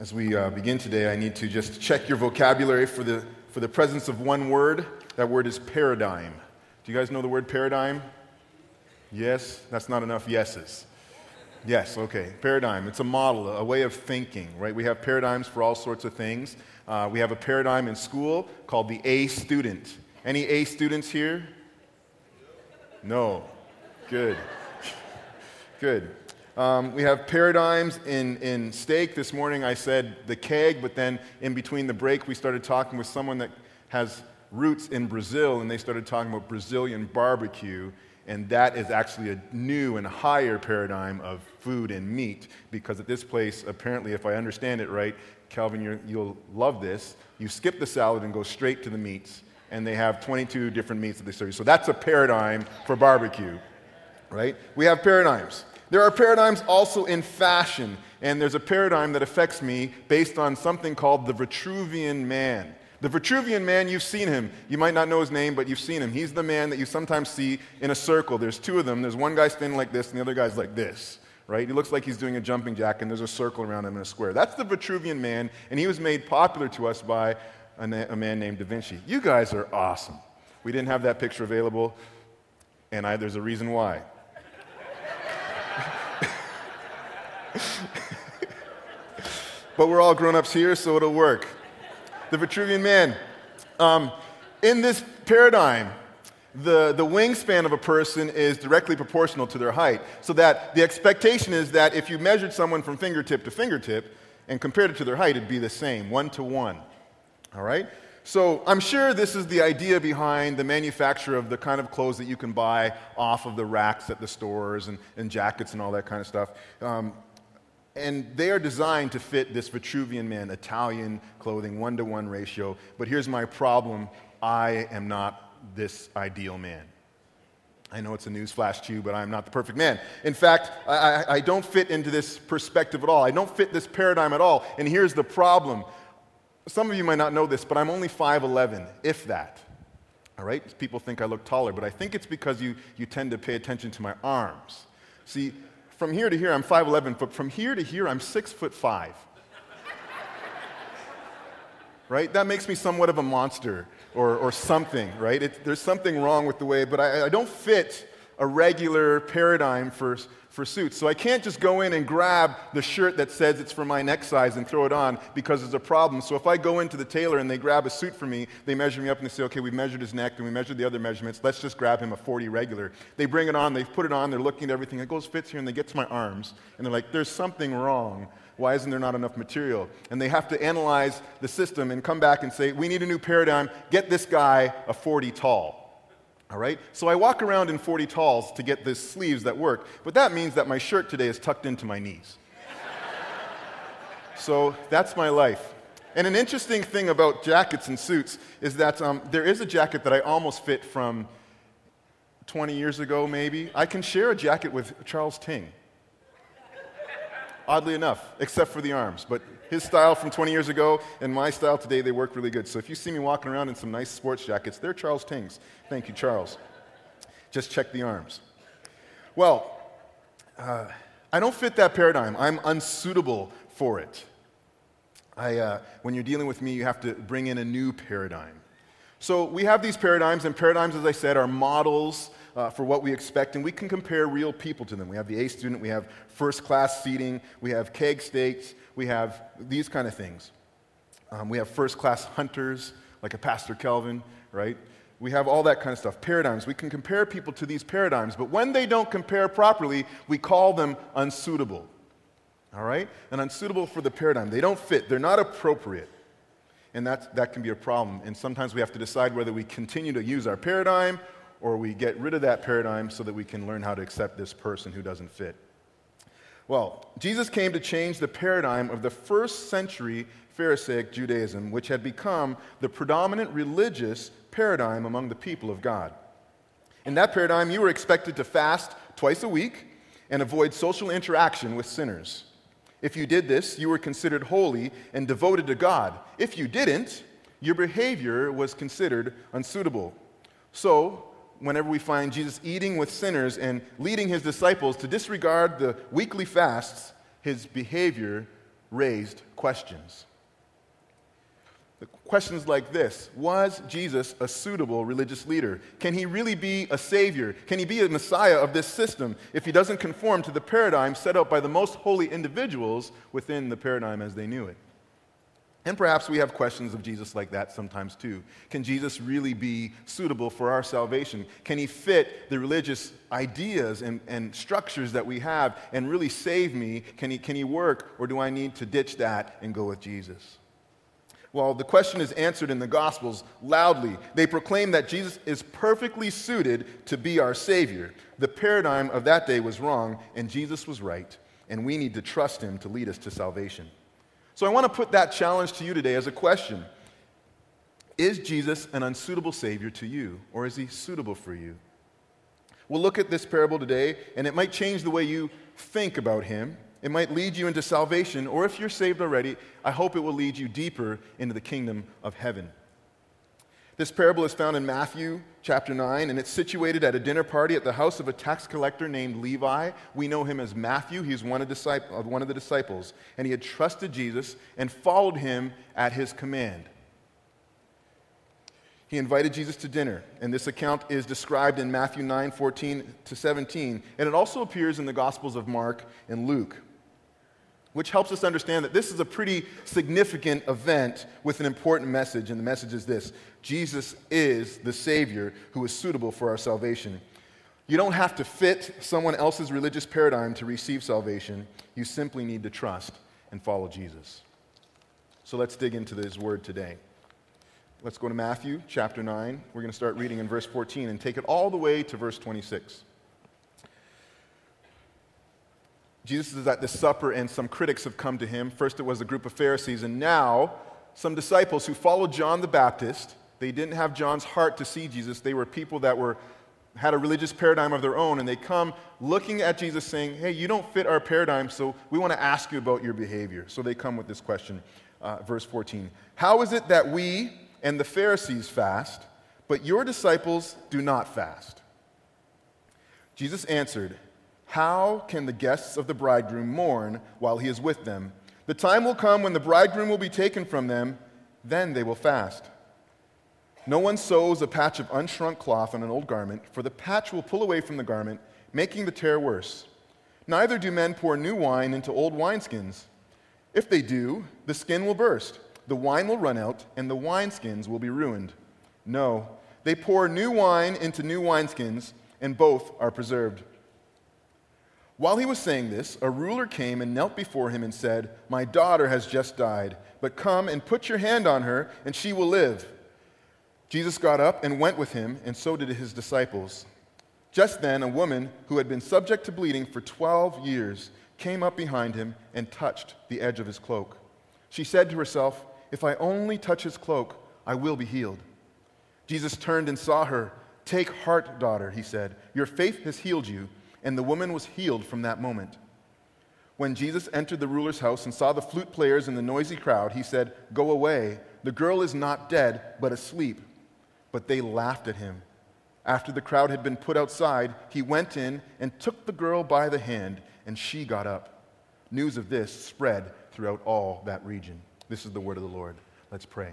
As we uh, begin today, I need to just check your vocabulary for the, for the presence of one word. That word is paradigm. Do you guys know the word paradigm? Yes? That's not enough yeses. Yes, okay. Paradigm. It's a model, a way of thinking, right? We have paradigms for all sorts of things. Uh, we have a paradigm in school called the A student. Any A students here? No. Good. Good. Um, we have paradigms in, in steak. This morning I said the keg, but then in between the break, we started talking with someone that has roots in Brazil, and they started talking about Brazilian barbecue. And that is actually a new and higher paradigm of food and meat because at this place, apparently, if I understand it right, Calvin, you will love this. You skip the salad and go straight to the meats, and they have 22 different meats that they serve you. So that's a paradigm for barbecue, right? We have paradigms. There are paradigms also in fashion, and there's a paradigm that affects me based on something called the Vitruvian man. The Vitruvian man, you've seen him. You might not know his name, but you've seen him. He's the man that you sometimes see in a circle. There's two of them. There's one guy standing like this, and the other guy's like this, right? He looks like he's doing a jumping jack, and there's a circle around him in a square. That's the Vitruvian man, and he was made popular to us by a, a man named Da Vinci. You guys are awesome. We didn't have that picture available, and I, there's a reason why. But we're all grown ups here, so it'll work. The Vitruvian man. Um, in this paradigm, the, the wingspan of a person is directly proportional to their height. So that the expectation is that if you measured someone from fingertip to fingertip and compared it to their height, it'd be the same, one to one. All right? So I'm sure this is the idea behind the manufacture of the kind of clothes that you can buy off of the racks at the stores and, and jackets and all that kind of stuff. Um, and they are designed to fit this Vitruvian man, Italian clothing, one to one ratio. But here's my problem I am not this ideal man. I know it's a newsflash to you, but I'm not the perfect man. In fact, I, I, don't fit into this perspective at all. I don't fit this paradigm at all. And here's the problem some of you might not know this, but I'm only 5'11, if that. All right? People think I look taller, but I think it's because you, you tend to pay attention to my arms. See, from here to here, I'm 5'11, but from here to here, I'm 6 foot 5. right? That makes me somewhat of a monster or, or something, right? It, there's something wrong with the way, but I, I don't fit a regular paradigm for for suits. So I can't just go in and grab the shirt that says it's for my neck size and throw it on because there's a problem. So if I go into the tailor and they grab a suit for me, they measure me up and they say, okay, we've measured his neck and we measured the other measurements. Let's just grab him a 40 regular. They bring it on, they put it on, they're looking at everything. It goes, fits here, and they get to my arms and they're like, there's something wrong. Why isn't there not enough material? And they have to analyze the system and come back and say, we need a new paradigm. Get this guy a 40 tall. All right? So I walk around in 40 talls to get the sleeves that work, but that means that my shirt today is tucked into my knees. so that's my life. And an interesting thing about jackets and suits is that um, there is a jacket that I almost fit from 20 years ago, maybe. I can share a jacket with Charles Ting. Oddly enough, except for the arms. But his style from 20 years ago and my style today, they work really good. So if you see me walking around in some nice sports jackets, they're Charles Ting's. Thank you, Charles. Just check the arms. Well, uh, I don't fit that paradigm. I'm unsuitable for it. I, uh, when you're dealing with me, you have to bring in a new paradigm. So we have these paradigms, and paradigms, as I said, are models uh, for what we expect, and we can compare real people to them. We have the A student, we have first class seating, we have keg steaks, we have these kind of things. Um, we have first class hunters, like a Pastor Kelvin, right? We have all that kind of stuff. Paradigms. We can compare people to these paradigms, but when they don't compare properly, we call them unsuitable. All right? And unsuitable for the paradigm. They don't fit, they're not appropriate. And that, that can be a problem. And sometimes we have to decide whether we continue to use our paradigm or we get rid of that paradigm so that we can learn how to accept this person who doesn't fit. Well, Jesus came to change the paradigm of the first century Pharisaic Judaism, which had become the predominant religious paradigm among the people of God. In that paradigm, you were expected to fast twice a week and avoid social interaction with sinners. If you did this, you were considered holy and devoted to God. If you didn't, your behavior was considered unsuitable. So, whenever we find Jesus eating with sinners and leading his disciples to disregard the weekly fasts, his behavior raised questions. The questions like this Was Jesus a suitable religious leader? Can he really be a savior? Can he be a messiah of this system if he doesn't conform to the paradigm set out by the most holy individuals within the paradigm as they knew it? And perhaps we have questions of Jesus like that sometimes too. Can Jesus really be suitable for our salvation? Can he fit the religious ideas and, and structures that we have and really save me? Can he, can he work, or do I need to ditch that and go with Jesus? Well, the question is answered in the Gospels loudly. They proclaim that Jesus is perfectly suited to be our Savior. The paradigm of that day was wrong, and Jesus was right, and we need to trust Him to lead us to salvation. So I want to put that challenge to you today as a question Is Jesus an unsuitable Savior to you, or is He suitable for you? We'll look at this parable today, and it might change the way you think about Him it might lead you into salvation, or if you're saved already, I hope it will lead you deeper into the kingdom of heaven. This parable is found in Matthew chapter 9, and it's situated at a dinner party at the house of a tax collector named Levi. We know him as Matthew. He's one of, one of the disciples, and he had trusted Jesus and followed him at his command. He invited Jesus to dinner, and this account is described in Matthew 9 14 to 17, and it also appears in the Gospels of Mark and Luke which helps us understand that this is a pretty significant event with an important message. And the message is this Jesus is the Savior who is suitable for our salvation. You don't have to fit someone else's religious paradigm to receive salvation. You simply need to trust and follow Jesus. So let's dig into this word today. Let's go to Matthew chapter 9. We're going to start reading in verse 14 and take it all the way to verse 26. Jesus is at this supper, and some critics have come to him. First, it was a group of Pharisees, and now some disciples who followed John the Baptist. They didn't have John's heart to see Jesus. They were people that were, had a religious paradigm of their own, and they come looking at Jesus saying, Hey, you don't fit our paradigm, so we want to ask you about your behavior. So they come with this question. Uh, verse 14 How is it that we and the Pharisees fast, but your disciples do not fast? Jesus answered, how can the guests of the bridegroom mourn while he is with them? The time will come when the bridegroom will be taken from them, then they will fast. No one sews a patch of unshrunk cloth on an old garment, for the patch will pull away from the garment, making the tear worse. Neither do men pour new wine into old wineskins. If they do, the skin will burst, the wine will run out, and the wineskins will be ruined. No, they pour new wine into new wineskins, and both are preserved. While he was saying this, a ruler came and knelt before him and said, My daughter has just died, but come and put your hand on her, and she will live. Jesus got up and went with him, and so did his disciples. Just then, a woman who had been subject to bleeding for 12 years came up behind him and touched the edge of his cloak. She said to herself, If I only touch his cloak, I will be healed. Jesus turned and saw her. Take heart, daughter, he said. Your faith has healed you and the woman was healed from that moment. When Jesus entered the ruler's house and saw the flute players and the noisy crowd, he said, Go away. The girl is not dead, but asleep. But they laughed at him. After the crowd had been put outside, he went in and took the girl by the hand, and she got up. News of this spread throughout all that region. This is the word of the Lord. Let's pray.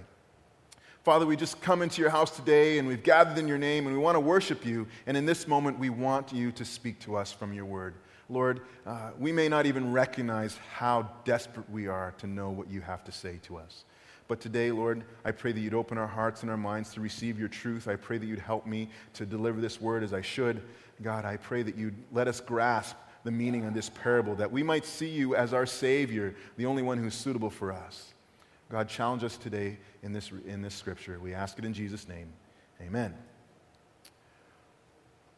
Father, we just come into your house today and we've gathered in your name and we want to worship you. And in this moment, we want you to speak to us from your word. Lord, uh, we may not even recognize how desperate we are to know what you have to say to us. But today, Lord, I pray that you'd open our hearts and our minds to receive your truth. I pray that you'd help me to deliver this word as I should. God, I pray that you'd let us grasp the meaning of this parable, that we might see you as our Savior, the only one who's suitable for us. God, challenge us today in this, in this scripture. We ask it in Jesus' name. Amen.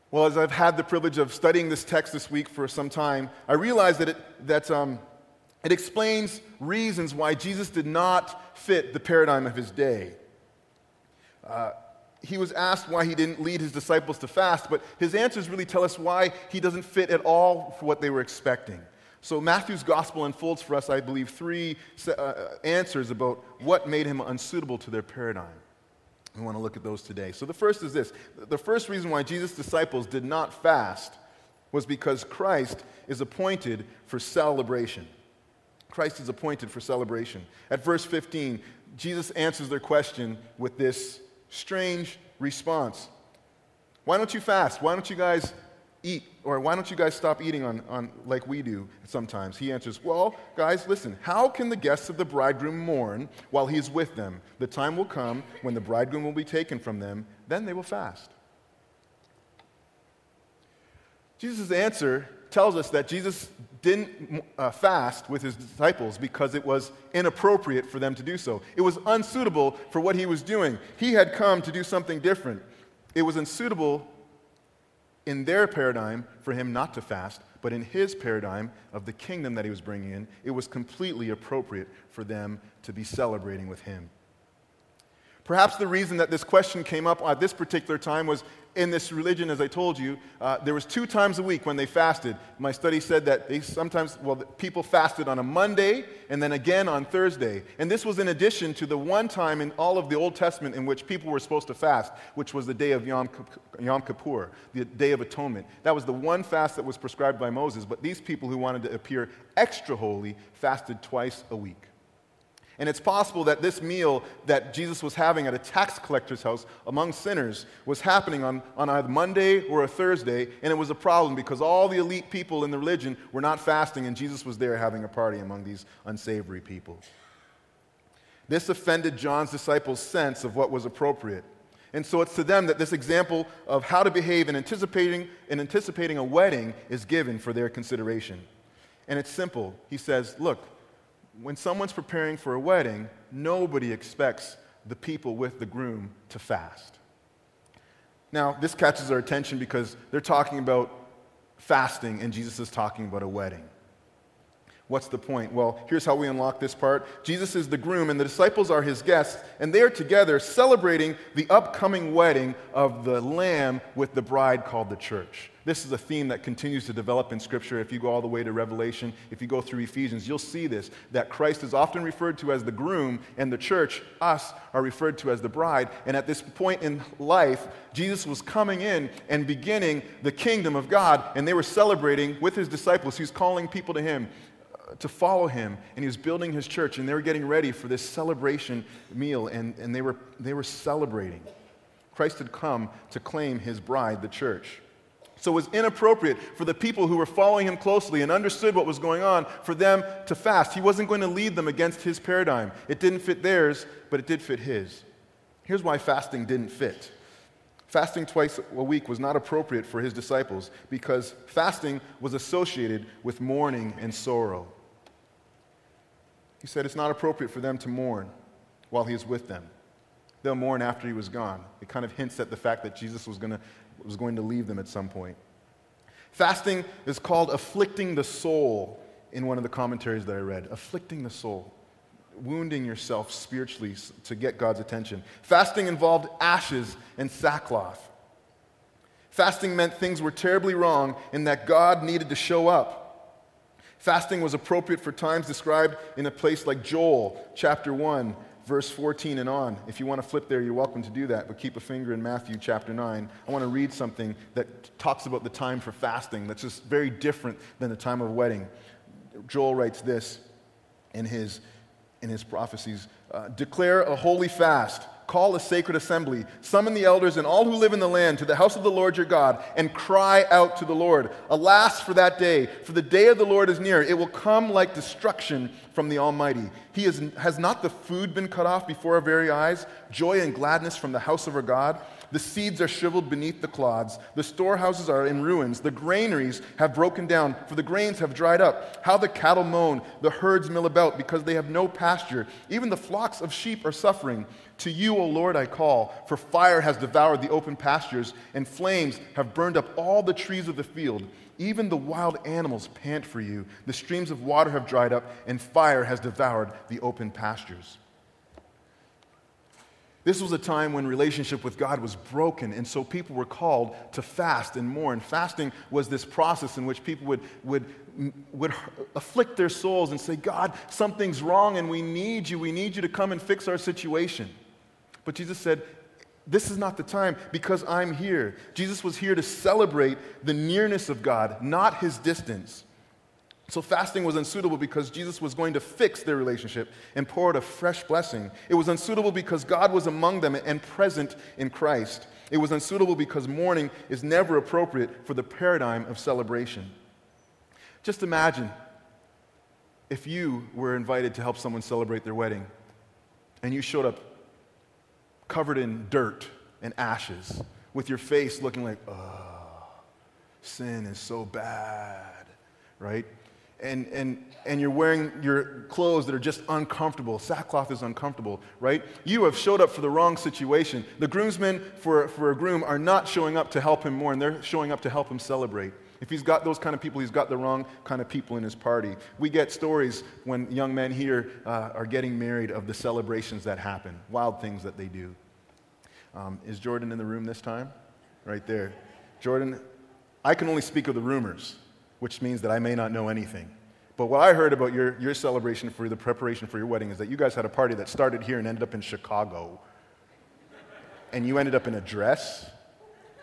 Well, as I've had the privilege of studying this text this week for some time, I realize that it, that, um, it explains reasons why Jesus did not fit the paradigm of his day. Uh, he was asked why he didn't lead his disciples to fast, but his answers really tell us why he doesn't fit at all for what they were expecting. So, Matthew's gospel unfolds for us, I believe, three uh, answers about what made him unsuitable to their paradigm. We want to look at those today. So, the first is this the first reason why Jesus' disciples did not fast was because Christ is appointed for celebration. Christ is appointed for celebration. At verse 15, Jesus answers their question with this strange response Why don't you fast? Why don't you guys eat? Or why don't you guys stop eating on, on like we do sometimes? He answers, Well, guys, listen, how can the guests of the bridegroom mourn while he's with them? The time will come when the bridegroom will be taken from them, then they will fast. Jesus' answer tells us that Jesus didn't uh, fast with his disciples because it was inappropriate for them to do so. It was unsuitable for what he was doing. He had come to do something different. It was unsuitable in their paradigm for him not to fast, but in his paradigm of the kingdom that he was bringing in, it was completely appropriate for them to be celebrating with him. Perhaps the reason that this question came up at this particular time was in this religion, as I told you, uh, there was two times a week when they fasted. My study said that they sometimes, well, people fasted on a Monday and then again on Thursday. And this was in addition to the one time in all of the Old Testament in which people were supposed to fast, which was the day of Yom, Yom Kippur, the Day of Atonement. That was the one fast that was prescribed by Moses. But these people who wanted to appear extra holy fasted twice a week. And it's possible that this meal that Jesus was having at a tax collector's house among sinners was happening on, on either Monday or a Thursday, and it was a problem because all the elite people in the religion were not fasting, and Jesus was there having a party among these unsavory people. This offended John's disciples' sense of what was appropriate. And so it's to them that this example of how to behave in anticipating, in anticipating a wedding is given for their consideration. And it's simple. He says, Look, when someone's preparing for a wedding, nobody expects the people with the groom to fast. Now, this catches our attention because they're talking about fasting and Jesus is talking about a wedding. What's the point? Well, here's how we unlock this part Jesus is the groom, and the disciples are his guests, and they are together celebrating the upcoming wedding of the Lamb with the bride called the church. This is a theme that continues to develop in Scripture. If you go all the way to Revelation, if you go through Ephesians, you'll see this that Christ is often referred to as the groom, and the church, us, are referred to as the bride. And at this point in life, Jesus was coming in and beginning the kingdom of God, and they were celebrating with his disciples. He's calling people to him to follow him, and he was building his church, and they were getting ready for this celebration meal, and, and they, were, they were celebrating. Christ had come to claim his bride, the church. So it was inappropriate for the people who were following him closely and understood what was going on for them to fast. He wasn't going to lead them against his paradigm. It didn't fit theirs, but it did fit his. Here's why fasting didn't fit. Fasting twice a week was not appropriate for his disciples because fasting was associated with mourning and sorrow. He said it's not appropriate for them to mourn while he is with them. They'll mourn after he was gone. It kind of hints at the fact that Jesus was, gonna, was going to leave them at some point. Fasting is called afflicting the soul in one of the commentaries that I read. Afflicting the soul, wounding yourself spiritually to get God's attention. Fasting involved ashes and sackcloth. Fasting meant things were terribly wrong and that God needed to show up. Fasting was appropriate for times described in a place like Joel chapter 1, verse 14 and on. If you want to flip there, you're welcome to do that, but keep a finger in Matthew chapter 9. I want to read something that talks about the time for fasting that's just very different than the time of wedding. Joel writes this in his, in his prophecies uh, Declare a holy fast call a sacred assembly, summon the elders and all who live in the land to the house of the Lord your God, and cry out to the Lord. Alas for that day, for the day of the Lord is near. It will come like destruction from the Almighty. He is, has not the food been cut off before our very eyes, joy and gladness from the house of our God? The seeds are shriveled beneath the clods. The storehouses are in ruins. The granaries have broken down, for the grains have dried up. How the cattle moan, the herds mill about, because they have no pasture. Even the flocks of sheep are suffering. To you, O Lord, I call, for fire has devoured the open pastures, and flames have burned up all the trees of the field. Even the wild animals pant for you. The streams of water have dried up, and fire has devoured the open pastures. This was a time when relationship with God was broken, and so people were called to fast and mourn. Fasting was this process in which people would, would, would afflict their souls and say, God, something's wrong and we need you. We need you to come and fix our situation. But Jesus said, This is not the time because I'm here. Jesus was here to celebrate the nearness of God, not his distance. So fasting was unsuitable because Jesus was going to fix their relationship and pour out a fresh blessing. It was unsuitable because God was among them and present in Christ. It was unsuitable because mourning is never appropriate for the paradigm of celebration. Just imagine if you were invited to help someone celebrate their wedding and you showed up covered in dirt and ashes with your face looking like, oh, sin is so bad, right? and, and, and you're wearing your clothes that are just uncomfortable. Sackcloth is uncomfortable, right? You have showed up for the wrong situation. The groomsmen for, for a groom are not showing up to help him mourn, they're showing up to help him celebrate. If he's got those kind of people, he's got the wrong kind of people in his party. We get stories when young men here uh, are getting married of the celebrations that happen, wild things that they do. Um, is Jordan in the room this time? Right there. Jordan, I can only speak of the rumors which means that I may not know anything. But what I heard about your, your celebration for the preparation for your wedding is that you guys had a party that started here and ended up in Chicago. And you ended up in a dress?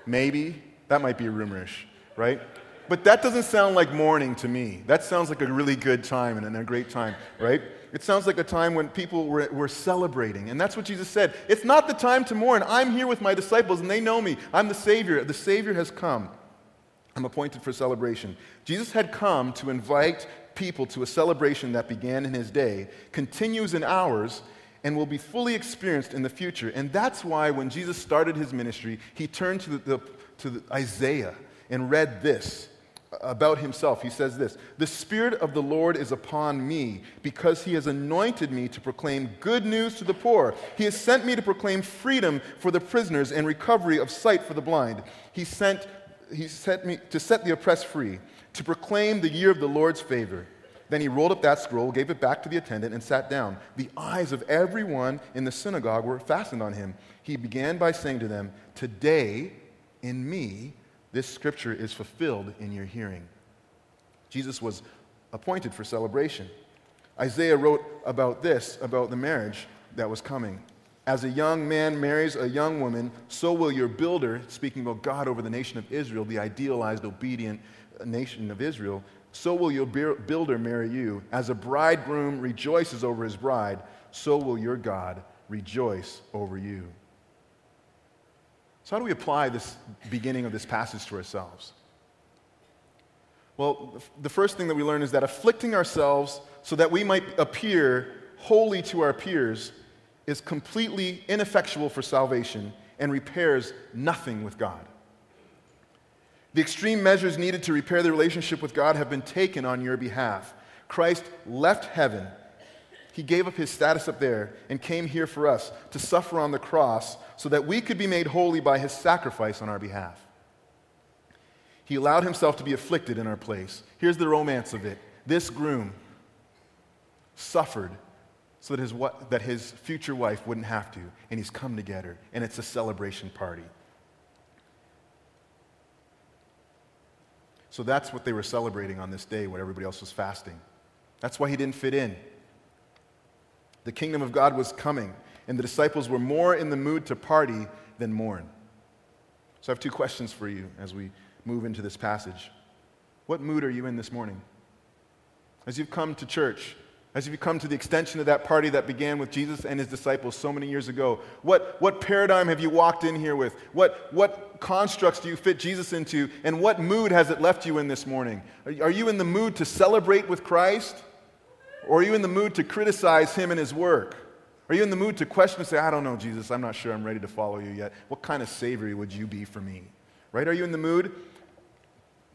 Maybe. That might be rumorish, right? But that doesn't sound like mourning to me. That sounds like a really good time and a great time, right? It sounds like a time when people were, were celebrating. And that's what Jesus said. It's not the time to mourn. I'm here with my disciples and they know me. I'm the Savior. The Savior has come. I'm appointed for celebration. Jesus had come to invite people to a celebration that began in his day, continues in ours, and will be fully experienced in the future. And that's why when Jesus started his ministry, he turned to, the, the, to Isaiah and read this about himself. He says this The Spirit of the Lord is upon me because he has anointed me to proclaim good news to the poor. He has sent me to proclaim freedom for the prisoners and recovery of sight for the blind. He sent he sent me to set the oppressed free, to proclaim the year of the Lord's favor. Then he rolled up that scroll, gave it back to the attendant, and sat down. The eyes of everyone in the synagogue were fastened on him. He began by saying to them, Today, in me, this scripture is fulfilled in your hearing. Jesus was appointed for celebration. Isaiah wrote about this, about the marriage that was coming. As a young man marries a young woman, so will your builder, speaking about God over the nation of Israel, the idealized, obedient nation of Israel, so will your builder marry you. As a bridegroom rejoices over his bride, so will your God rejoice over you. So, how do we apply this beginning of this passage to ourselves? Well, the first thing that we learn is that afflicting ourselves so that we might appear holy to our peers is completely ineffectual for salvation and repairs nothing with God. The extreme measures needed to repair the relationship with God have been taken on your behalf. Christ left heaven. He gave up his status up there and came here for us to suffer on the cross so that we could be made holy by his sacrifice on our behalf. He allowed himself to be afflicted in our place. Here's the romance of it this groom suffered so that his, that his future wife wouldn't have to, and he's come together, and it's a celebration party. So that's what they were celebrating on this day when everybody else was fasting. That's why he didn't fit in. The kingdom of God was coming, and the disciples were more in the mood to party than mourn. So I have two questions for you as we move into this passage. What mood are you in this morning? As you've come to church, as you've come to the extension of that party that began with Jesus and his disciples so many years ago, what, what paradigm have you walked in here with? What, what constructs do you fit Jesus into? And what mood has it left you in this morning? Are, are you in the mood to celebrate with Christ? Or are you in the mood to criticize him and his work? Are you in the mood to question and say, I don't know, Jesus, I'm not sure I'm ready to follow you yet? What kind of Savior would you be for me? Right? Are you in the mood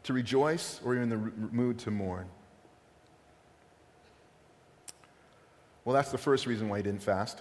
to rejoice or are you in the mood to mourn? Well, that's the first reason why he didn't fast.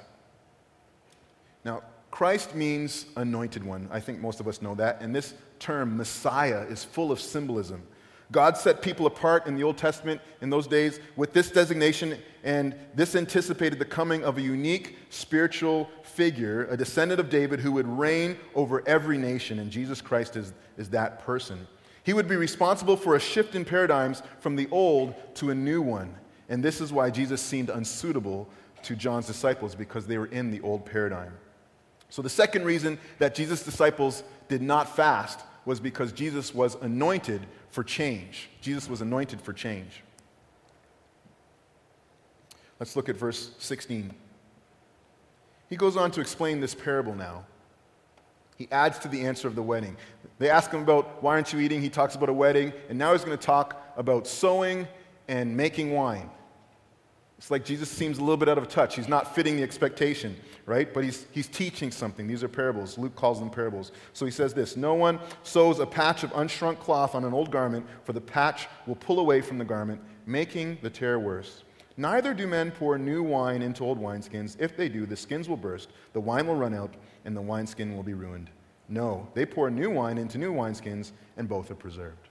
Now, Christ means anointed one. I think most of us know that. And this term, Messiah, is full of symbolism. God set people apart in the Old Testament in those days with this designation, and this anticipated the coming of a unique spiritual figure, a descendant of David who would reign over every nation, and Jesus Christ is, is that person. He would be responsible for a shift in paradigms from the old to a new one. And this is why Jesus seemed unsuitable to John's disciples because they were in the old paradigm. So, the second reason that Jesus' disciples did not fast was because Jesus was anointed for change. Jesus was anointed for change. Let's look at verse 16. He goes on to explain this parable now. He adds to the answer of the wedding. They ask him about why aren't you eating? He talks about a wedding, and now he's going to talk about sewing and making wine. It's like Jesus seems a little bit out of touch. He's not fitting the expectation, right? But he's, he's teaching something. These are parables. Luke calls them parables. So he says this No one sews a patch of unshrunk cloth on an old garment, for the patch will pull away from the garment, making the tear worse. Neither do men pour new wine into old wineskins. If they do, the skins will burst, the wine will run out, and the wineskin will be ruined. No, they pour new wine into new wineskins, and both are preserved.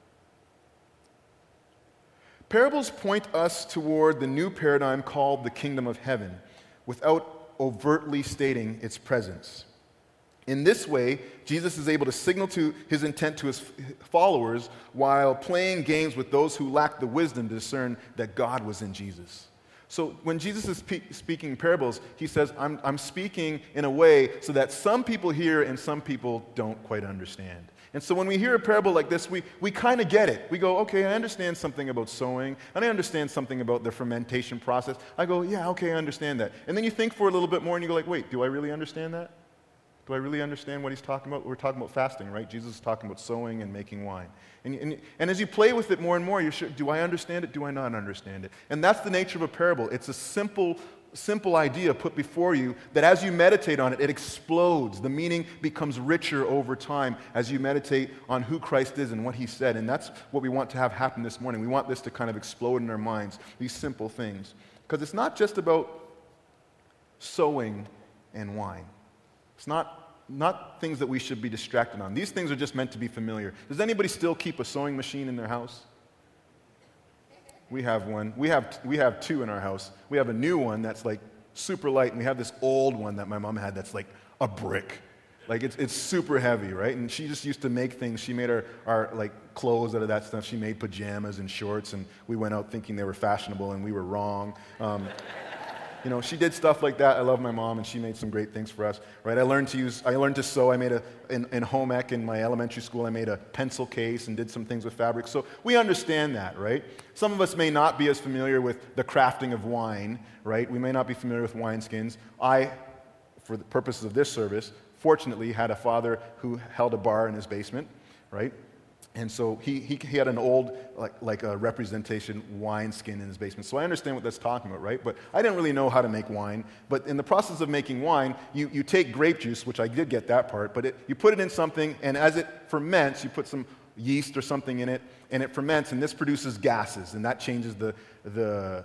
Parables point us toward the new paradigm called the kingdom of heaven without overtly stating its presence. In this way, Jesus is able to signal to his intent to his followers while playing games with those who lack the wisdom to discern that God was in Jesus. So when Jesus is pe- speaking parables, he says, I'm, I'm speaking in a way so that some people hear and some people don't quite understand. And so when we hear a parable like this, we, we kind of get it. We go, okay, I understand something about sewing, and I understand something about the fermentation process. I go, yeah, okay, I understand that. And then you think for a little bit more and you go like, wait, do I really understand that? Do I really understand what he's talking about? We're talking about fasting, right? Jesus is talking about sewing and making wine. And, and, and as you play with it more and more, you're sure, do I understand it? Do I not understand it? And that's the nature of a parable. It's a simple simple idea put before you that as you meditate on it, it explodes. The meaning becomes richer over time as you meditate on who Christ is and what he said. And that's what we want to have happen this morning. We want this to kind of explode in our minds, these simple things. Because it's not just about sewing and wine, it's not, not things that we should be distracted on. These things are just meant to be familiar. Does anybody still keep a sewing machine in their house? We have one. We have, we have two in our house. We have a new one that's like super light, and we have this old one that my mom had that's like a brick. Like it's, it's super heavy, right? And she just used to make things. She made our, our like clothes out of that stuff. She made pajamas and shorts, and we went out thinking they were fashionable, and we were wrong. Um, you know, she did stuff like that. I love my mom, and she made some great things for us, right? I learned to use, I learned to sew. I made a, in, in home ec in my elementary school, I made a pencil case and did some things with fabric. So we understand that, right? Some of us may not be as familiar with the crafting of wine, right? We may not be familiar with wineskins. I, for the purposes of this service, fortunately had a father who held a bar in his basement, right? And so he, he, he, had an old, like, like a representation wineskin in his basement. So I understand what that's talking about, right? But I didn't really know how to make wine. But in the process of making wine, you, you take grape juice, which I did get that part, but it, you put it in something, and as it ferments, you put some yeast or something in it, and it ferments, and this produces gases, and that changes the, the,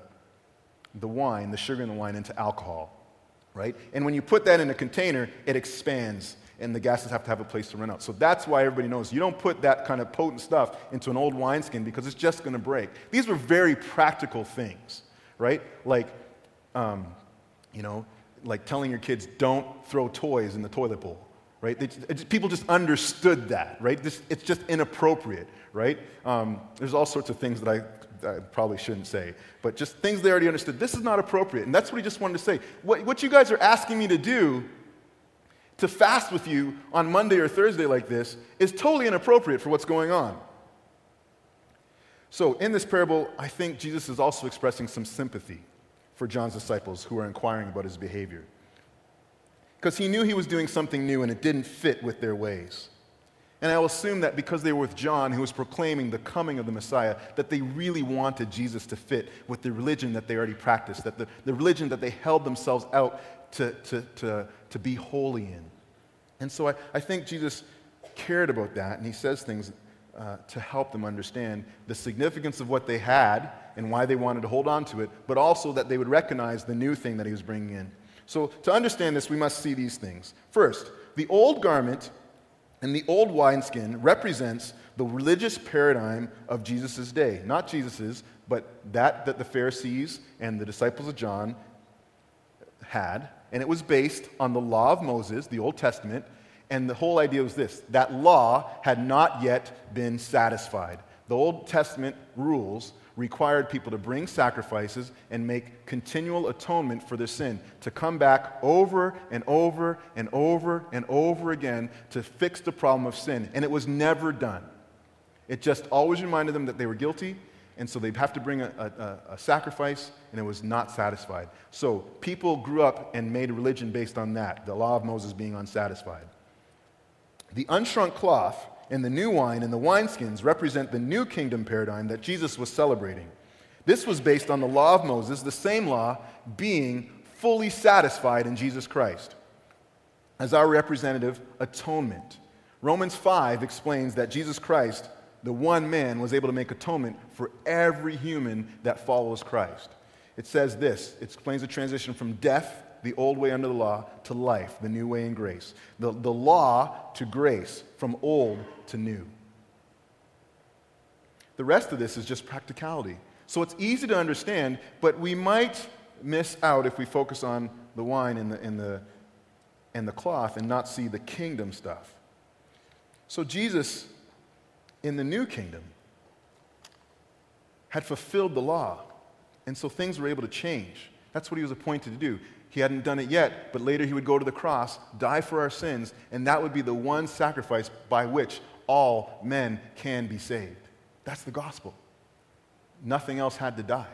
the wine, the sugar in the wine, into alcohol, right? And when you put that in a container, it expands and the gases have to have a place to run out. So that's why everybody knows you don't put that kind of potent stuff into an old wineskin because it's just going to break. These were very practical things, right? Like, um, you know, like telling your kids don't throw toys in the toilet bowl, right? It, people just understood that, right? This, it's just inappropriate, right? Um, there's all sorts of things that I, I, probably shouldn't say, but just things they already understood. This is not appropriate, and that's what he just wanted to say. What, what you guys are asking me to do to fast with you on Monday or Thursday like this is totally inappropriate for what's going on. So, in this parable, I think Jesus is also expressing some sympathy for John's disciples who are inquiring about his behavior. Because he knew he was doing something new and it didn't fit with their ways. And I'll assume that because they were with John, who was proclaiming the coming of the Messiah, that they really wanted Jesus to fit with the religion that they already practiced, that the, the religion that they held themselves out to, to, to, to be holy in. And so I, I think Jesus cared about that, and he says things uh, to help them understand the significance of what they had and why they wanted to hold on to it, but also that they would recognize the new thing that he was bringing in. So, to understand this, we must see these things. First, the old garment and the old wineskin represents the religious paradigm of Jesus' day. Not Jesus's, but that that the Pharisees and the disciples of John had and it was based on the law of Moses, the Old Testament, and the whole idea was this that law had not yet been satisfied. The Old Testament rules required people to bring sacrifices and make continual atonement for their sin, to come back over and over and over and over again to fix the problem of sin. And it was never done. It just always reminded them that they were guilty And so they'd have to bring a, a, a, sacrifice, and it was not satisfied. So people grew up and made a religion based on that, the law of Moses being unsatisfied. The unshrunk cloth and the new wine and the wineskins represent the new kingdom paradigm that Jesus was celebrating. This was based on the law of Moses, the same law being fully satisfied in Jesus Christ as our representative atonement. Romans 5 explains that Jesus Christ the one man was able to make atonement for every human that follows Christ. It says this it explains the transition from death, the old way under the law, to life, the new way in grace. The, the law to grace, from old to new. The rest of this is just practicality. So it's easy to understand, but we might miss out if we focus on the wine and the, and the, and the cloth and not see the kingdom stuff. So Jesus in the new kingdom had fulfilled the law. And so things were able to change. That's what he was appointed to do. He hadn't done it yet, but later he would go to the cross, die for our sins, and that would be the one sacrifice by which all men can be saved. That's the gospel. Nothing else had to die,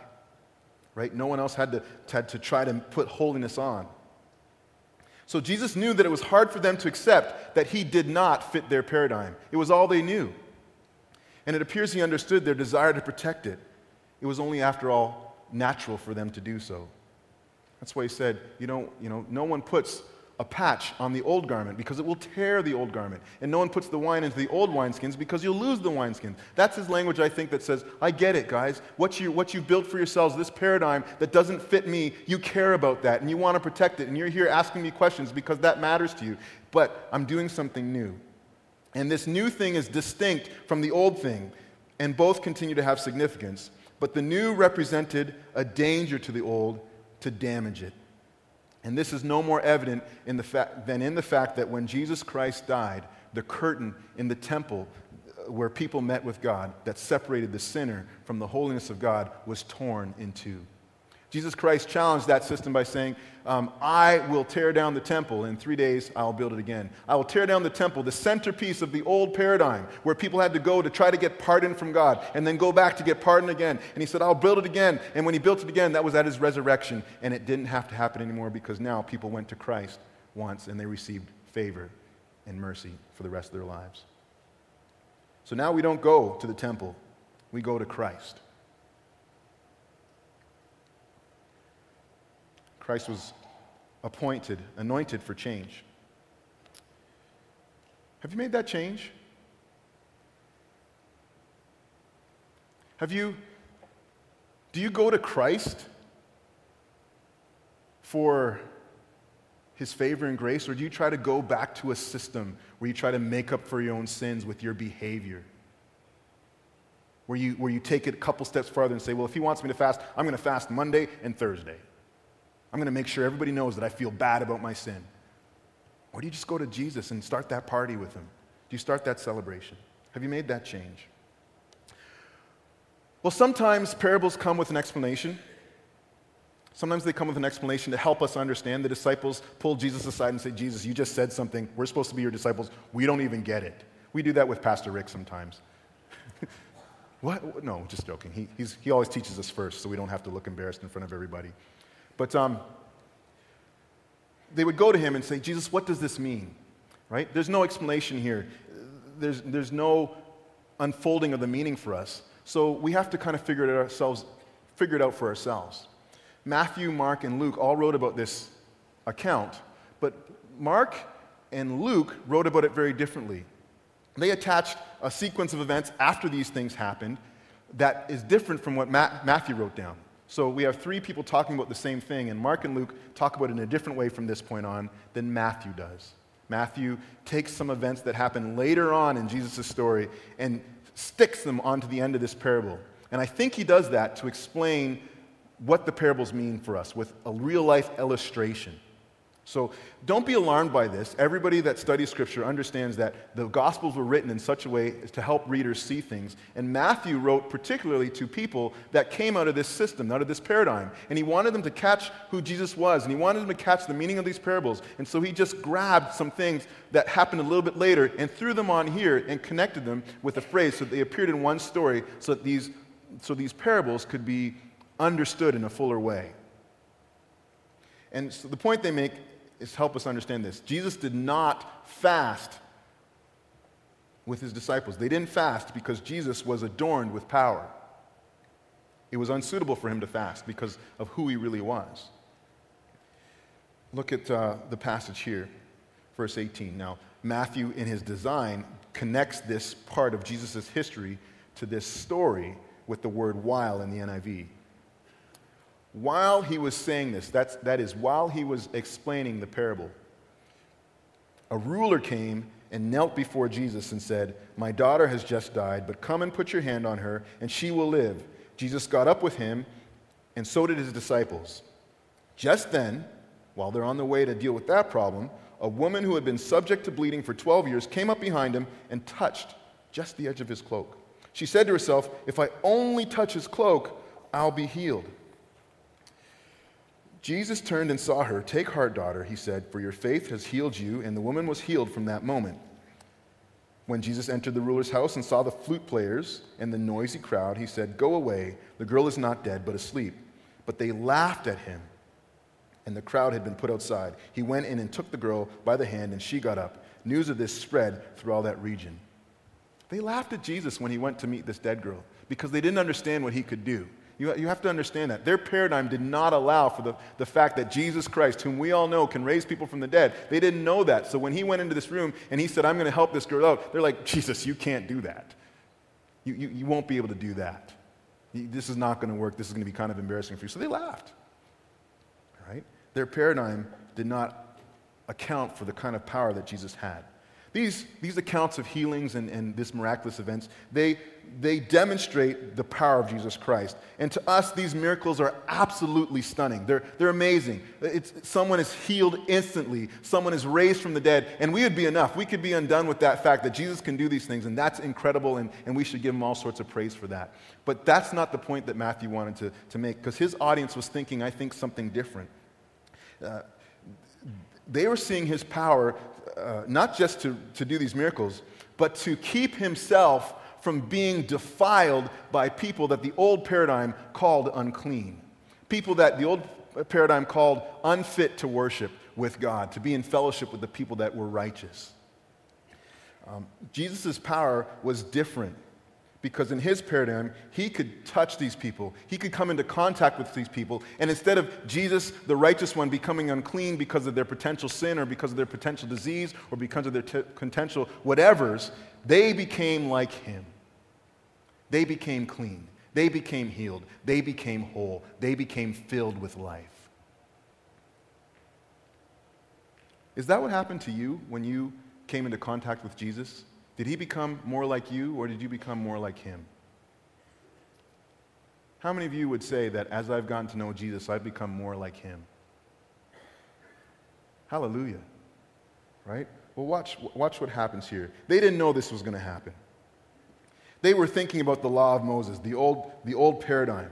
right? No one else had to, had to try to put holiness on. So Jesus knew that it was hard for them to accept that he did not fit their paradigm. It was all they knew and it appears he understood their desire to protect it. It was only, after all, natural for them to do so. That's why he said, you know, you know, no one puts a patch on the old garment because it will tear the old garment. And no one puts the wine into the old wineskins because you'll lose the wineskins. That's his language, I think, that says, I get it, guys. What you, what you built for yourselves, this paradigm that doesn't fit me, you care about that and you want to protect it. And you're here asking me questions because that matters to you. But I'm doing something new. And this new thing is distinct from the old thing, and both continue to have significance. But the new represented a danger to the old to damage it. And this is no more evident in the fa- than in the fact that when Jesus Christ died, the curtain in the temple uh, where people met with God that separated the sinner from the holiness of God was torn in two. Jesus Christ challenged that system by saying, um, I will tear down the temple. In three days, I'll build it again. I will tear down the temple, the centerpiece of the old paradigm where people had to go to try to get pardon from God and then go back to get pardon again. And he said, I'll build it again. And when he built it again, that was at his resurrection. And it didn't have to happen anymore because now people went to Christ once and they received favor and mercy for the rest of their lives. So now we don't go to the temple, we go to Christ. Christ was appointed, anointed for change. Have you made that change? Have you, do you go to Christ for his favor and grace, or do you try to go back to a system where you try to make up for your own sins with your behavior? Where you, where you take it a couple steps farther and say, well, if he wants me to fast, I'm going to fast Monday and Thursday. I'm going to make sure everybody knows that I feel bad about my sin. Or do you just go to Jesus and start that party with him? Do you start that celebration? Have you made that change? Well, sometimes parables come with an explanation. Sometimes they come with an explanation to help us understand. The disciples pull Jesus aside and say, Jesus, you just said something. We're supposed to be your disciples. We don't even get it. We do that with Pastor Rick sometimes. what? No, just joking. He, he always teaches us first, so we don't have to look embarrassed in front of everybody. But um, they would go to him and say, Jesus, what does this mean? Right? There's no explanation here. There's, there's no unfolding of the meaning for us. So we have to kind of figure it, ourselves, figure it out for ourselves. Matthew, Mark, and Luke all wrote about this account, but Mark and Luke wrote about it very differently. They attached a sequence of events after these things happened that is different from what Matthew wrote down. So we have three people talking about the same thing, and Mark and Luke talk about it in a different way from this point on than Matthew does. Matthew takes some events that happen later on in Jesus' story and sticks them onto the end of this parable. And I think he does that to explain what the parables mean for us with a real life illustration. So don't be alarmed by this. Everybody that studies Scripture understands that the Gospels were written in such a way as to help readers see things. And Matthew wrote particularly to people that came out of this system, out of this paradigm. And he wanted them to catch who Jesus was, and he wanted them to catch the meaning of these parables. And so he just grabbed some things that happened a little bit later and threw them on here and connected them with a phrase so that they appeared in one story so that these so these parables could be understood in a fuller way. And so the point they make is help us understand this. Jesus did not fast with his disciples. They didn't fast because Jesus was adorned with power. It was unsuitable for him to fast because of who he really was. Look at uh, the passage here, verse 18. Now, Matthew, in his design, connects this part of Jesus' history to this story with the word while in the NIV. While he was saying this, that's, that is, while he was explaining the parable, a ruler came and knelt before Jesus and said, My daughter has just died, but come and put your hand on her, and she will live. Jesus got up with him, and so did his disciples. Just then, while they're on the way to deal with that problem, a woman who had been subject to bleeding for 12 years came up behind him and touched just the edge of his cloak. She said to herself, If I only touch his cloak, I'll be healed. Jesus turned and saw her. Take heart, daughter, he said, for your faith has healed you. And the woman was healed from that moment. When Jesus entered the ruler's house and saw the flute players and the noisy crowd, he said, Go away. The girl is not dead, but asleep. But they laughed at him, and the crowd had been put outside. He went in and took the girl by the hand, and she got up. News of this spread through all that region. They laughed at Jesus when he went to meet this dead girl because they didn't understand what he could do. You, you have to understand that. Their paradigm did not allow for the, the fact that Jesus Christ, whom we all know can raise people from the dead, they didn't know that. So when he went into this room and he said, I'm going to help this girl out, they're like, Jesus, you can't do that. You, you, you won't be able to do that. This is not going to work. This is going to be kind of embarrassing for you. So they laughed. Right? Their paradigm did not account for the kind of power that Jesus had. These, these accounts of healings and, and this miraculous events, they, they demonstrate the power of Jesus Christ. And to us, these miracles are absolutely stunning. They're, they're amazing. It's, someone is healed instantly, someone is raised from the dead, and we would be enough. We could be undone with that fact that Jesus can do these things, and that's incredible, and, and we should give him all sorts of praise for that. But that's not the point that Matthew wanted to, to make, because his audience was thinking, I think, something different. Uh, they were seeing his power uh, not just to, to do these miracles, but to keep himself from being defiled by people that the old paradigm called unclean. People that the old paradigm called unfit to worship with God, to be in fellowship with the people that were righteous. Um, Jesus' power was different because in his paradigm, he could touch these people. He could come into contact with these people. And instead of Jesus, the righteous one, becoming unclean because of their potential sin or because of their potential disease or because of their t- potential whatevers, they became like him. They became clean. They became healed. They became whole. They became filled with life. Is that what happened to you when you came into contact with Jesus? Did he become more like you, or did you become more like him? How many of you would say that as I've gotten to know Jesus, I've become more like him? Hallelujah. Right? Well, watch, watch what happens here. They didn't know this was going to happen. They were thinking about the law of Moses, the old, the old paradigm,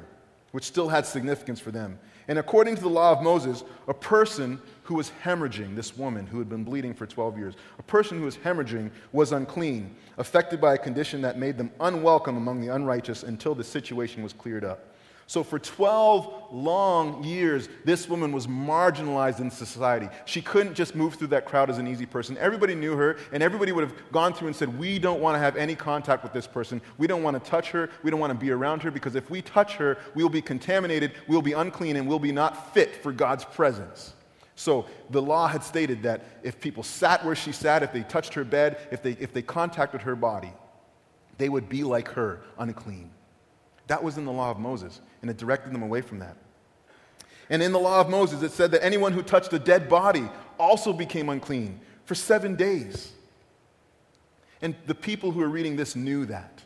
which still had significance for them. And according to the law of Moses, a person who was hemorrhaging, this woman who had been bleeding for 12 years, a person who was hemorrhaging was unclean, affected by a condition that made them unwelcome among the unrighteous until the situation was cleared up. So, for 12 long years, this woman was marginalized in society. She couldn't just move through that crowd as an easy person. Everybody knew her, and everybody would have gone through and said, We don't want to have any contact with this person. We don't want to touch her. We don't want to be around her because if we touch her, we'll be contaminated, we'll be unclean, and we'll be not fit for God's presence. So, the law had stated that if people sat where she sat, if they touched her bed, if they, if they contacted her body, they would be like her, unclean. That was in the law of Moses, and it directed them away from that. And in the law of Moses, it said that anyone who touched a dead body also became unclean for seven days. And the people who were reading this knew that.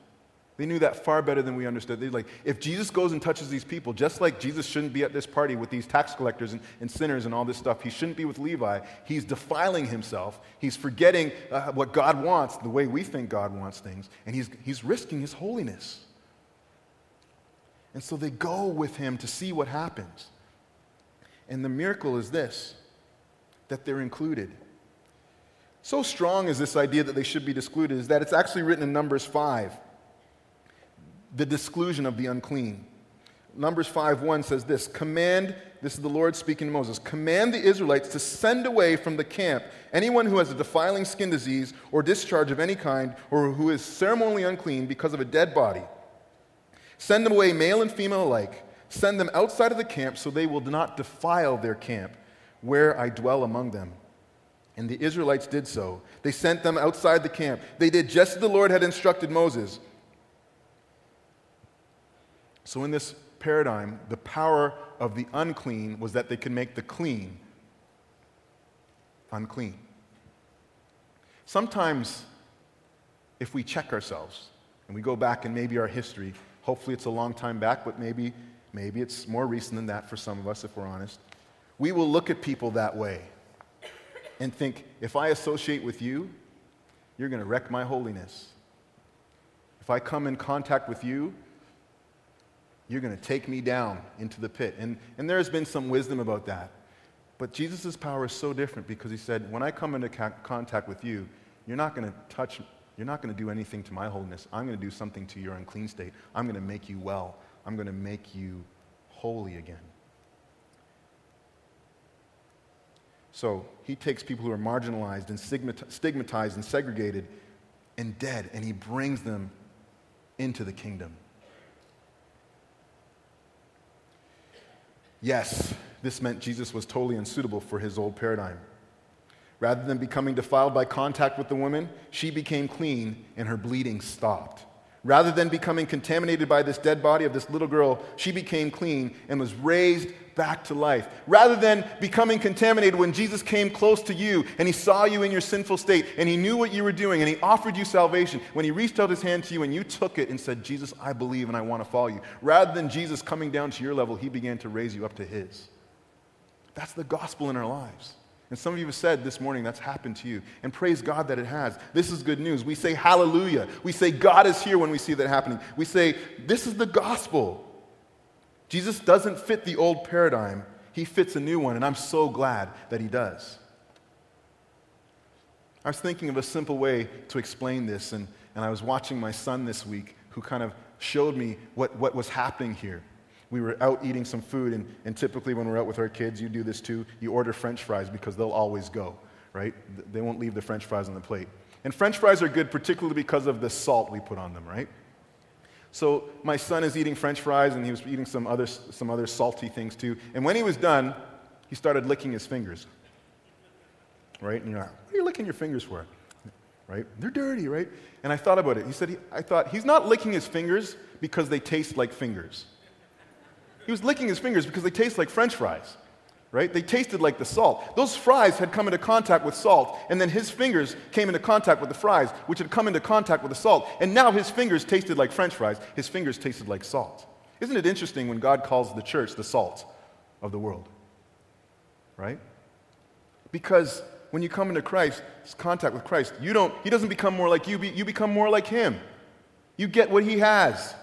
They knew that far better than we understood. They're like, if Jesus goes and touches these people, just like Jesus shouldn't be at this party with these tax collectors and, and sinners and all this stuff, he shouldn't be with Levi. He's defiling himself. He's forgetting uh, what God wants, the way we think God wants things, and he's, he's risking his holiness. And so they go with him to see what happens. And the miracle is this that they're included. So strong is this idea that they should be excluded is that it's actually written in Numbers 5. the disclusion of the unclean. Numbers 5 1 says this Command, this is the Lord speaking to Moses, command the Israelites to send away from the camp anyone who has a defiling skin disease or discharge of any kind, or who is ceremonially unclean because of a dead body. Send them away, male and female alike. Send them outside of the camp so they will not defile their camp where I dwell among them. And the Israelites did so. They sent them outside the camp. They did just as the Lord had instructed Moses. So, in this paradigm, the power of the unclean was that they could make the clean unclean. Sometimes, if we check ourselves and we go back in maybe our history, hopefully it's a long time back, but maybe, maybe it's more recent than that for some of us if we're honest, we will look at people that way and think, if I associate with you, you're going to wreck my holiness. If I come in contact with you, you're going to take me down into the pit. And, and there has been some wisdom about that. But Jesus' power is so different because he said, when I come into ca- contact with you, you're not going to touch, you're not going to do anything to my holiness. I'm going to do something to your unclean state. I'm going to make you well. I'm going to make you holy again. So he takes people who are marginalized and stigmatized and segregated and dead, and he brings them into the kingdom. Yes, this meant Jesus was totally unsuitable for his old paradigm. Rather than becoming defiled by contact with the woman, she became clean and her bleeding stopped. Rather than becoming contaminated by this dead body of this little girl, she became clean and was raised back to life. Rather than becoming contaminated when Jesus came close to you and he saw you in your sinful state and he knew what you were doing and he offered you salvation, when he reached out his hand to you and you took it and said, Jesus, I believe and I want to follow you. Rather than Jesus coming down to your level, he began to raise you up to his. That's the gospel in our lives. And some of you have said this morning that's happened to you. And praise God that it has. This is good news. We say hallelujah. We say God is here when we see that happening. We say this is the gospel. Jesus doesn't fit the old paradigm, he fits a new one. And I'm so glad that he does. I was thinking of a simple way to explain this, and, and I was watching my son this week who kind of showed me what, what was happening here we were out eating some food, and, and typically when we're out with our kids, you do this too. You order french fries because they'll always go, right? They won't leave the french fries on the plate. And french fries are good particularly because of the salt we put on them, right? So my son is eating french fries, and he was eating some other, some other salty things too. And when he was done, he started licking his fingers, right? And you're like, what are you licking your fingers for? Right? They're dirty, right? And I thought about it. He said, he, I thought, he's not licking his fingers because they taste like fingers. He was licking his fingers because they taste like french fries, right? They tasted like the salt. Those fries had come into contact with salt, and then his fingers came into contact with the fries, which had come into contact with the salt. And now his fingers tasted like french fries. His fingers tasted like salt. Isn't it interesting when God calls the church the salt of the world? Right? Because when you come into Christ, contact with Christ, you don't, he doesn't become more like you, you become more like him. You get what he has.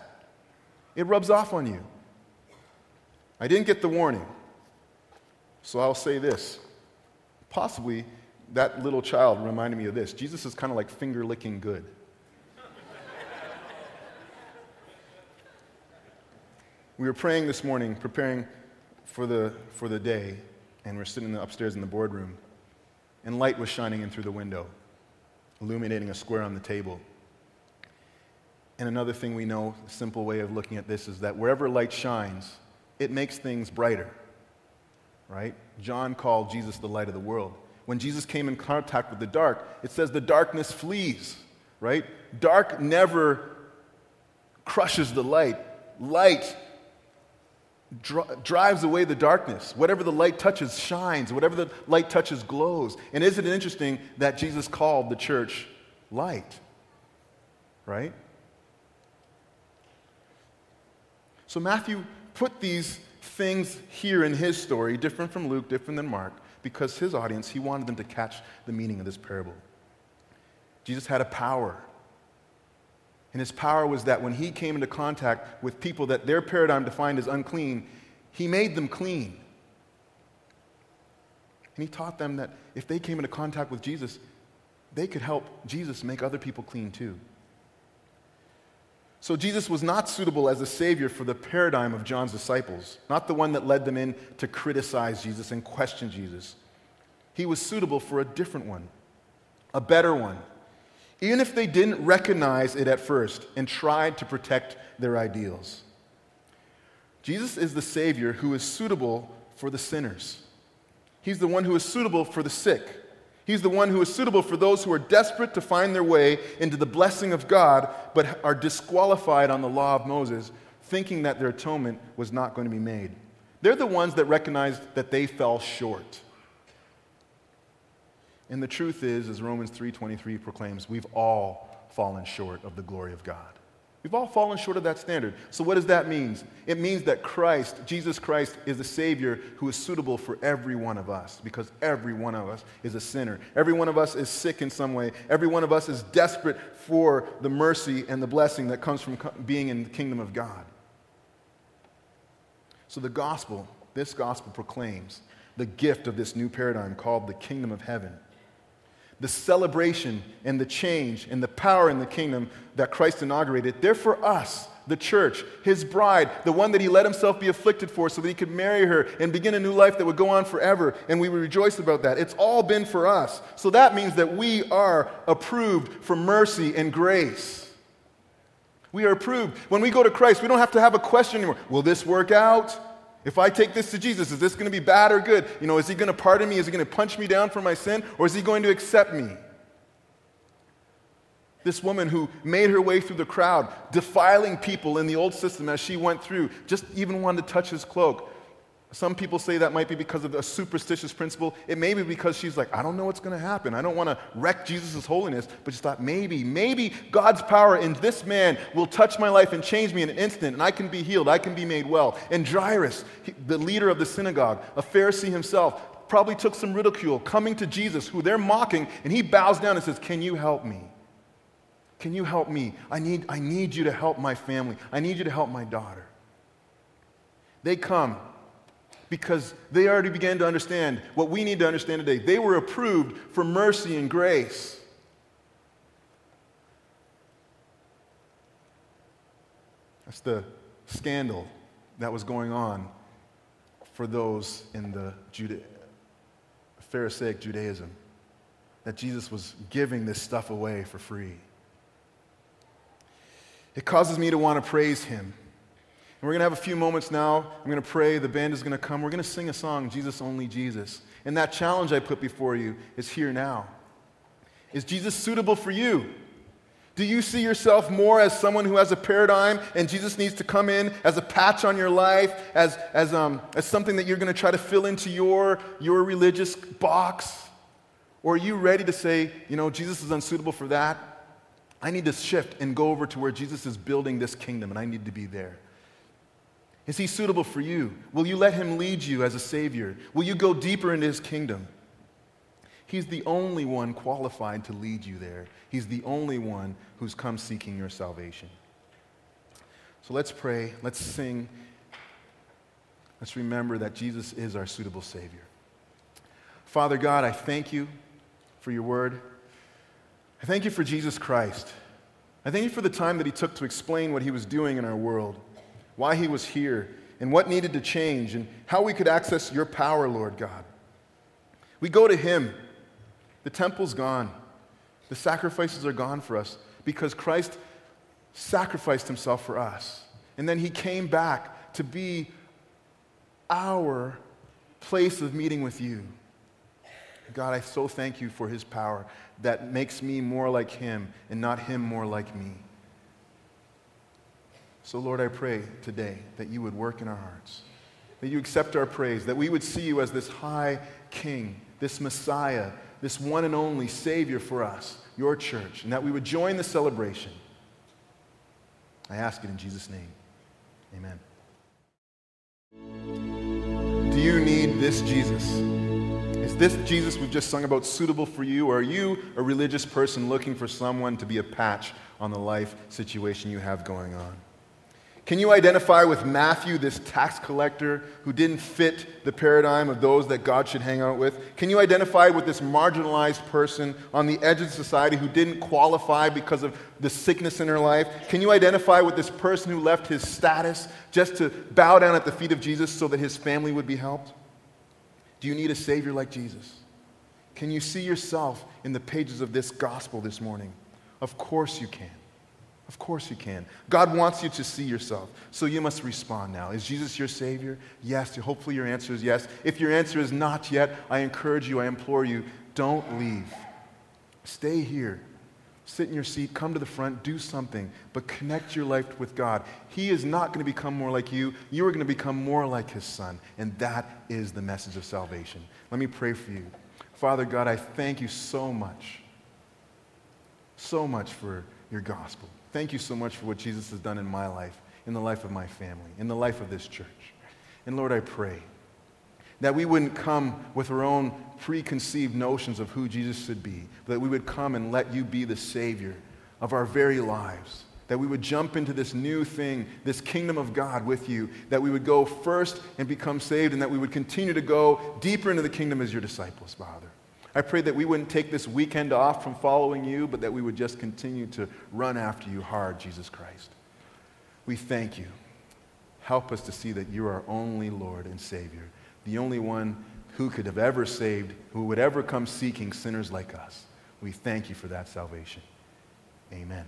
It rubs off on you. I didn't get the warning. So I'll say this. Possibly that little child reminded me of this. Jesus is kind of like finger licking good. we were praying this morning, preparing for the, for the day, and we're sitting upstairs in the boardroom, and light was shining in through the window, illuminating a square on the table. And another thing we know, a simple way of looking at this, is that wherever light shines, it makes things brighter, right? John called Jesus the light of the world. When Jesus came in contact with the dark, it says the darkness flees, right? Dark never crushes the light. Light dr- drives away the darkness. Whatever the light touches shines, whatever the light touches glows. And isn't it interesting that Jesus called the church light? Right? So Matthew put these things here in his story, different from Luke, different than Mark, because his audience, he wanted them to catch the meaning of this parable. Jesus had a power. And his power was that when he came into contact with people that their paradigm defined as unclean, he made them clean. And he taught them that if they came into contact with Jesus, they could help Jesus make other people clean too. So Jesus was not suitable as a savior for the paradigm of John's disciples, not the one that led them in to criticize Jesus and question Jesus. He was suitable for a different one, a better one, even if they didn't recognize it at first and tried to protect their ideals. Jesus is the Savior who is suitable for the sinners. He's the one who is suitable for the sick. He's the one who is suitable for those who are desperate to find their way into the blessing of God, but are disqualified on the law of Moses, thinking that their atonement was not going to be made. They're the ones that recognized that they fell short. And the truth is, as Romans 3:23 proclaims, we've all fallen short of the glory of God. We've all fallen short of that standard. So what does that mean? It means that Christ, Jesus Christ, is the Savior who is suitable for every one of us because every one of us is a sinner. Every one of us is sick in some way. Every one of us is desperate for the mercy and the blessing that comes from being in the kingdom of God. So the gospel, this gospel proclaims the gift of this new paradigm called the kingdom of heaven the celebration and the change and the power in the kingdom that Christ inaugurated, they're for us, the church, his bride, the one that he let himself be afflicted for so that he could marry her and begin a new life that would go on forever. And we rejoice about that. It's all been for us. So that means that we are approved for mercy and grace. We are approved. When we go to Christ, we don't have to have a question anymore. Will this work out? If I take this to Jesus, is this going to be bad or good? You know, is he going to pardon me? Is he going to punch me down for my sin? Or is he going to accept me? This woman who made her way through the crowd, defiling people in the old system as she went through, just even wanted to touch his cloak. Some people say that might be because of a superstitious principle. It may be because she's like, I don't know what's going to happen. I don't want to wreck Jesus' holiness. But she thought, maybe, maybe God's power in this man will touch my life and change me in an instant, and I can be healed. I can be made well. And Jairus, the leader of the synagogue, a Pharisee himself, probably took some ridicule coming to Jesus, who they're mocking, and he bows down and says, Can you help me? Can you help me? I need, I need you to help my family. I need you to help my daughter. They come because they already began to understand what we need to understand today. They were approved for mercy and grace. That's the scandal that was going on for those in the Juda- Pharisaic Judaism. That Jesus was giving this stuff away for free. It causes me to want to praise him we're going to have a few moments now. I'm going to pray. The band is going to come. We're going to sing a song, Jesus Only Jesus. And that challenge I put before you is here now. Is Jesus suitable for you? Do you see yourself more as someone who has a paradigm and Jesus needs to come in as a patch on your life, as, as, um, as something that you're going to try to fill into your, your religious box? Or are you ready to say, you know, Jesus is unsuitable for that? I need to shift and go over to where Jesus is building this kingdom and I need to be there. Is he suitable for you? Will you let him lead you as a Savior? Will you go deeper into his kingdom? He's the only one qualified to lead you there. He's the only one who's come seeking your salvation. So let's pray, let's sing, let's remember that Jesus is our suitable Savior. Father God, I thank you for your word. I thank you for Jesus Christ. I thank you for the time that he took to explain what he was doing in our world why he was here, and what needed to change, and how we could access your power, Lord God. We go to him. The temple's gone, the sacrifices are gone for us because Christ sacrificed himself for us. And then he came back to be our place of meeting with you. God, I so thank you for his power that makes me more like him and not him more like me. So, Lord, I pray today that you would work in our hearts, that you accept our praise, that we would see you as this high king, this Messiah, this one and only Savior for us, your church, and that we would join the celebration. I ask it in Jesus' name. Amen. Do you need this Jesus? Is this Jesus we've just sung about suitable for you, or are you a religious person looking for someone to be a patch on the life situation you have going on? Can you identify with Matthew, this tax collector who didn't fit the paradigm of those that God should hang out with? Can you identify with this marginalized person on the edge of society who didn't qualify because of the sickness in her life? Can you identify with this person who left his status just to bow down at the feet of Jesus so that his family would be helped? Do you need a Savior like Jesus? Can you see yourself in the pages of this gospel this morning? Of course you can. Of course you can. God wants you to see yourself, so you must respond now. Is Jesus your Savior? Yes. Hopefully your answer is yes. If your answer is not yet, I encourage you, I implore you, don't leave. Stay here. Sit in your seat, come to the front, do something, but connect your life with God. He is not going to become more like you. You are going to become more like His Son, and that is the message of salvation. Let me pray for you. Father God, I thank you so much, so much for your gospel. Thank you so much for what Jesus has done in my life, in the life of my family, in the life of this church. And Lord, I pray that we wouldn't come with our own preconceived notions of who Jesus should be, but that we would come and let you be the Savior of our very lives. That we would jump into this new thing, this kingdom of God with you, that we would go first and become saved, and that we would continue to go deeper into the kingdom as your disciples, Father. I pray that we wouldn't take this weekend off from following you, but that we would just continue to run after you hard, Jesus Christ. We thank you. Help us to see that you are our only Lord and Savior, the only one who could have ever saved, who would ever come seeking sinners like us. We thank you for that salvation. Amen.